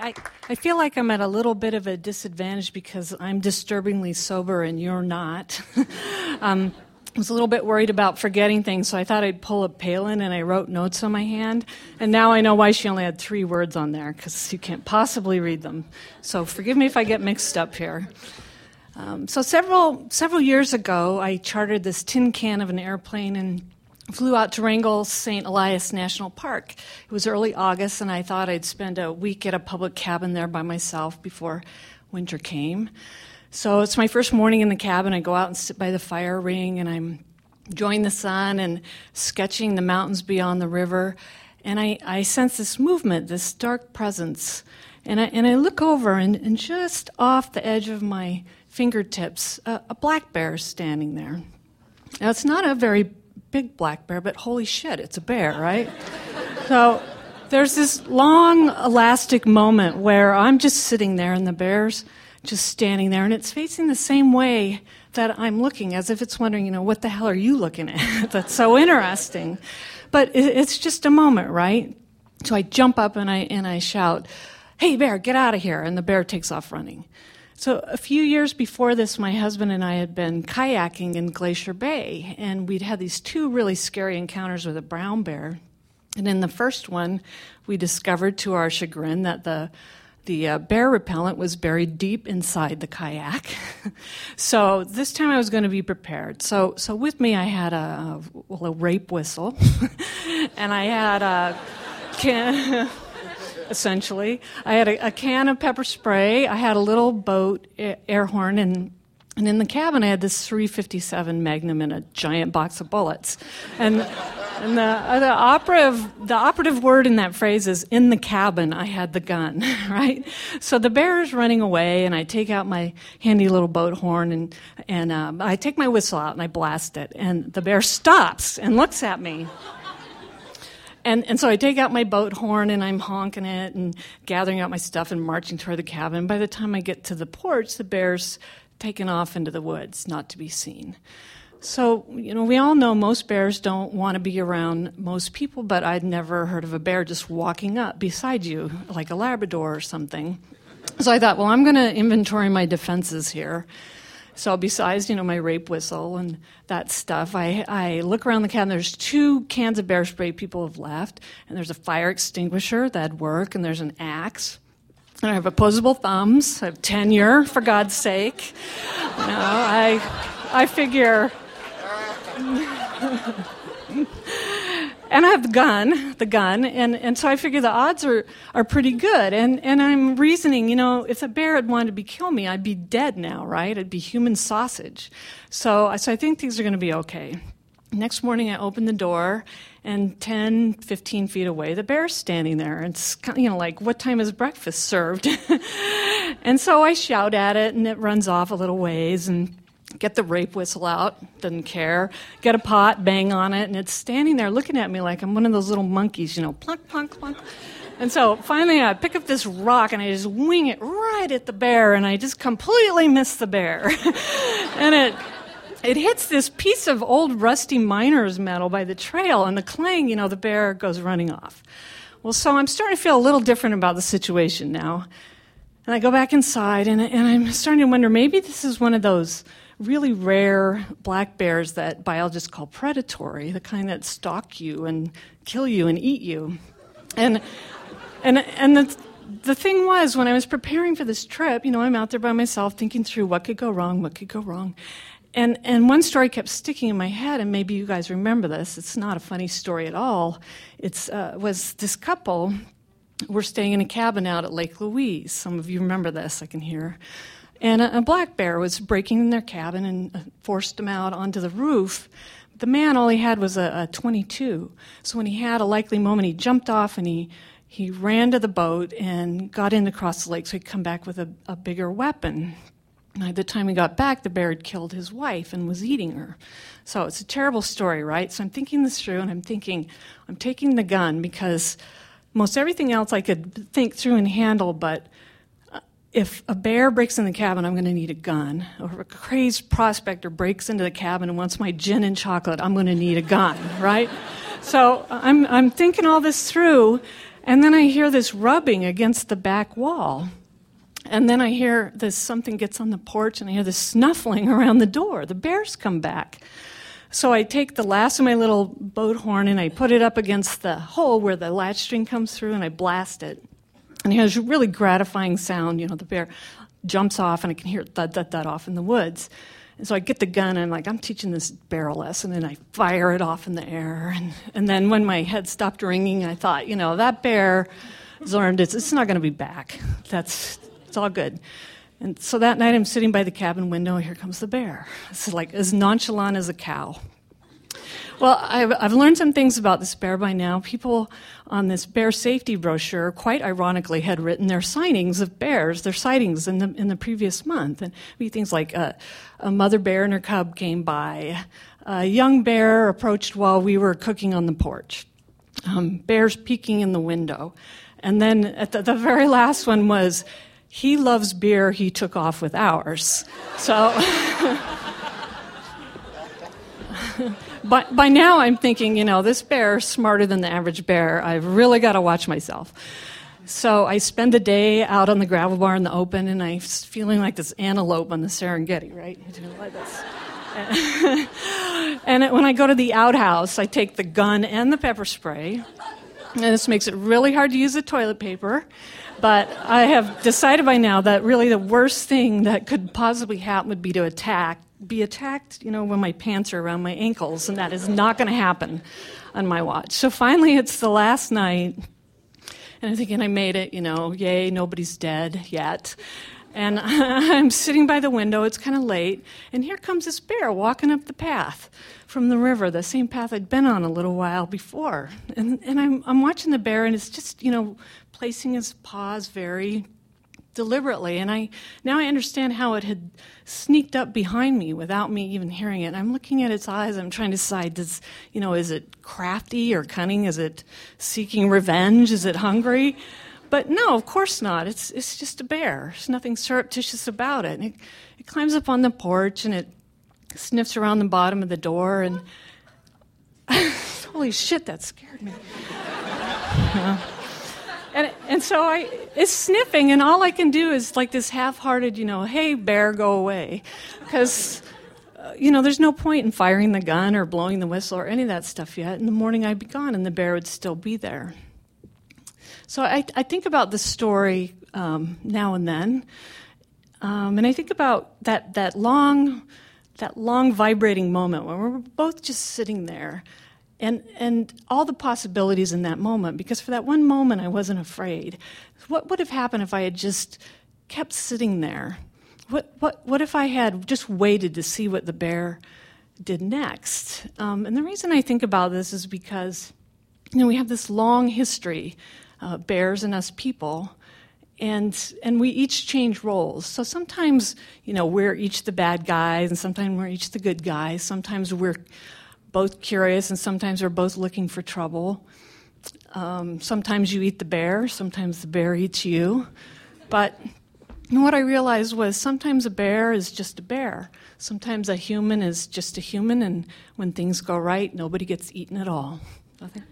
I, I feel like I'm at a little bit of a disadvantage because I'm disturbingly sober and you're not. um, I was a little bit worried about forgetting things, so I thought I'd pull a Palin and I wrote notes on my hand. And now I know why she only had three words on there, because you can't possibly read them. So forgive me if I get mixed up here. Um, so several several years ago, I chartered this tin can of an airplane and flew out to Wrangell St. Elias National Park. It was early August, and I thought I'd spend a week at a public cabin there by myself before winter came. So it's my first morning in the cabin. I go out and sit by the fire ring, and I'm enjoying the sun and sketching the mountains beyond the river. And I, I sense this movement, this dark presence. And I, and I look over, and, and just off the edge of my fingertips, a, a black bear is standing there. Now, it's not a very big black bear, but holy shit, it's a bear, right? so there's this long, elastic moment where I'm just sitting there and the bear's just standing there and it's facing the same way that I'm looking, as if it's wondering, you know, what the hell are you looking at? That's so interesting. But it's just a moment, right? So I jump up and I, and I shout, Hey, bear, get out of here. And the bear takes off running. So, a few years before this, my husband and I had been kayaking in Glacier Bay, and we'd had these two really scary encounters with a brown bear. And in the first one, we discovered to our chagrin that the the uh, bear repellent was buried deep inside the kayak. so this time I was going to be prepared. So, so with me I had a, well, a rape whistle, and I had a can, essentially. I had a, a, can of pepper spray. I had a little boat air horn, and and in the cabin I had this 357 Magnum and a giant box of bullets. And and the, uh, the operative the operative word in that phrase is in the cabin I had the gun, right? So the bear is running away, and I take out my handy little boat horn and and uh, I take my whistle out and I blast it, and the bear stops and looks at me. And, and so I take out my boat horn and I'm honking it and gathering up my stuff and marching toward the cabin. By the time I get to the porch, the bear's taken off into the woods, not to be seen. So, you know, we all know most bears don't want to be around most people, but I'd never heard of a bear just walking up beside you like a Labrador or something. So I thought, well, I'm going to inventory my defenses here. So besides, you know, my rape whistle and that stuff, I, I look around the cabin. There's two cans of bear spray people have left, and there's a fire extinguisher that'd work, and there's an axe. And I have opposable thumbs. I have tenure, for God's sake. You know, I, I figure and I have the gun, the gun, and, and so I figure the odds are, are pretty good. And, and I'm reasoning, you know, if a bear had wanted to be kill me, I'd be dead now, right? I'd be human sausage. So, so I think things are going to be okay. Next morning, I open the door, and 10, 15 feet away, the bear's standing there. And it's kind of, you know, like, what time is breakfast served? and so I shout at it, and it runs off a little ways, and get the rape whistle out, doesn't care, get a pot, bang on it, and it's standing there looking at me like I'm one of those little monkeys, you know, plunk, plunk, plunk. And so finally I pick up this rock and I just wing it right at the bear, and I just completely miss the bear. and it it hits this piece of old rusty miner's metal by the trail, and the clang, you know, the bear goes running off. Well, so I'm starting to feel a little different about the situation now. And I go back inside, and, and I'm starting to wonder maybe this is one of those really rare black bears that biologists call predatory, the kind that stalk you and kill you and eat you. And, and, and the, the thing was, when I was preparing for this trip, you know, I'm out there by myself thinking through what could go wrong, what could go wrong. And, and one story kept sticking in my head, and maybe you guys remember this. It's not a funny story at all. It uh, was this couple were staying in a cabin out at Lake Louise. Some of you remember this, I can hear. And a, a black bear was breaking in their cabin and uh, forced them out onto the roof. The man, all he had was a, a 22. So when he had a likely moment, he jumped off and he, he ran to the boat and got in across the lake so he'd come back with a, a bigger weapon. By the time he got back, the bear had killed his wife and was eating her. So it's a terrible story, right? So I'm thinking this through and I'm thinking, I'm taking the gun because most everything else I could think through and handle, but if a bear breaks in the cabin, I'm going to need a gun. Or if a crazed prospector breaks into the cabin and wants my gin and chocolate, I'm going to need a gun, right? So I'm, I'm thinking all this through, And then I hear this rubbing against the back wall. And then I hear this something gets on the porch and I hear this snuffling around the door. The bears come back. So I take the last of my little boat horn and I put it up against the hole where the latch string comes through and I blast it. And it has a really gratifying sound. You know, the bear jumps off and I can hear it thud, thud, thud off in the woods. And so I get the gun and I'm like, I'm teaching this bear a lesson, and I fire it off in the air. And, and then when my head stopped ringing, I thought, you know, that bear has learned it's, it's not going to be back. That's, it's all good. And so that night I'm sitting by the cabin window, here comes the bear. It's like as nonchalant as a cow. Well, I've, I've learned some things about this bear by now. People on this bear safety brochure, quite ironically, had written their sightings of bears, their sightings in the, in the previous month. And things like uh, a mother bear and her cub came by, a young bear approached while we were cooking on the porch, um, bears peeking in the window. And then at the, the very last one was, he loves beer, he took off with ours. So. by, by now I'm thinking, you know, this bear is smarter than the average bear. I've really got to watch myself. So I spend the day out on the gravel bar in the open, and I'm feeling like this antelope on the Serengeti, right? And when I go to the outhouse, I take the gun and the pepper spray. And this makes it really hard to use the toilet paper. But I have decided by now that really the worst thing that could possibly happen would be to attack be attacked, you know, when my pants are around my ankles, and that is not going to happen on my watch. So finally, it's the last night, and I'm thinking I made it, you know, yay, nobody's dead yet. And I'm sitting by the window, it's kind of late, and here comes this bear walking up the path from the river, the same path I'd been on a little while before. And, and I'm, I'm watching the bear, and it's just, you know, placing his paws very deliberately. And I now I understand how it had sneaked up behind me without me even hearing it. I'm looking at its eyes. I'm trying to decide: does you know, is it crafty or cunning? Is it seeking revenge? Is it hungry? But no, of course not. It's it's just a bear. There's nothing surreptitious about it. it. It climbs up on the porch and it sniffs around the bottom of the door and holy shit, that scared me. yeah. And, and so I, it's sniffing, and all I can do is like this half hearted, you know, hey, bear, go away. Because, uh, you know, there's no point in firing the gun or blowing the whistle or any of that stuff yet. In the morning, I'd be gone, and the bear would still be there. So I, I think about this story um, now and then, um, and I think about that, that long, that long vibrating moment when we're both just sitting there and, and all the possibilities in that moment, because for that one moment I wasn't afraid. What would have happened if I had just kept sitting there? What, what, what if I had just waited to see what the bear did next? Um, and the reason I think about this is because you know, we have this long history, uh, bears and us people, and and we each change roles. So sometimes, you know, we're each the bad guys, and sometimes we're each the good guys. Sometimes we're both curious and sometimes we're both looking for trouble. Um, sometimes you eat the bear, sometimes the bear eats you. But what I realized was sometimes a bear is just a bear. Sometimes a human is just a human, and when things go right, nobody gets eaten at all. Nothing.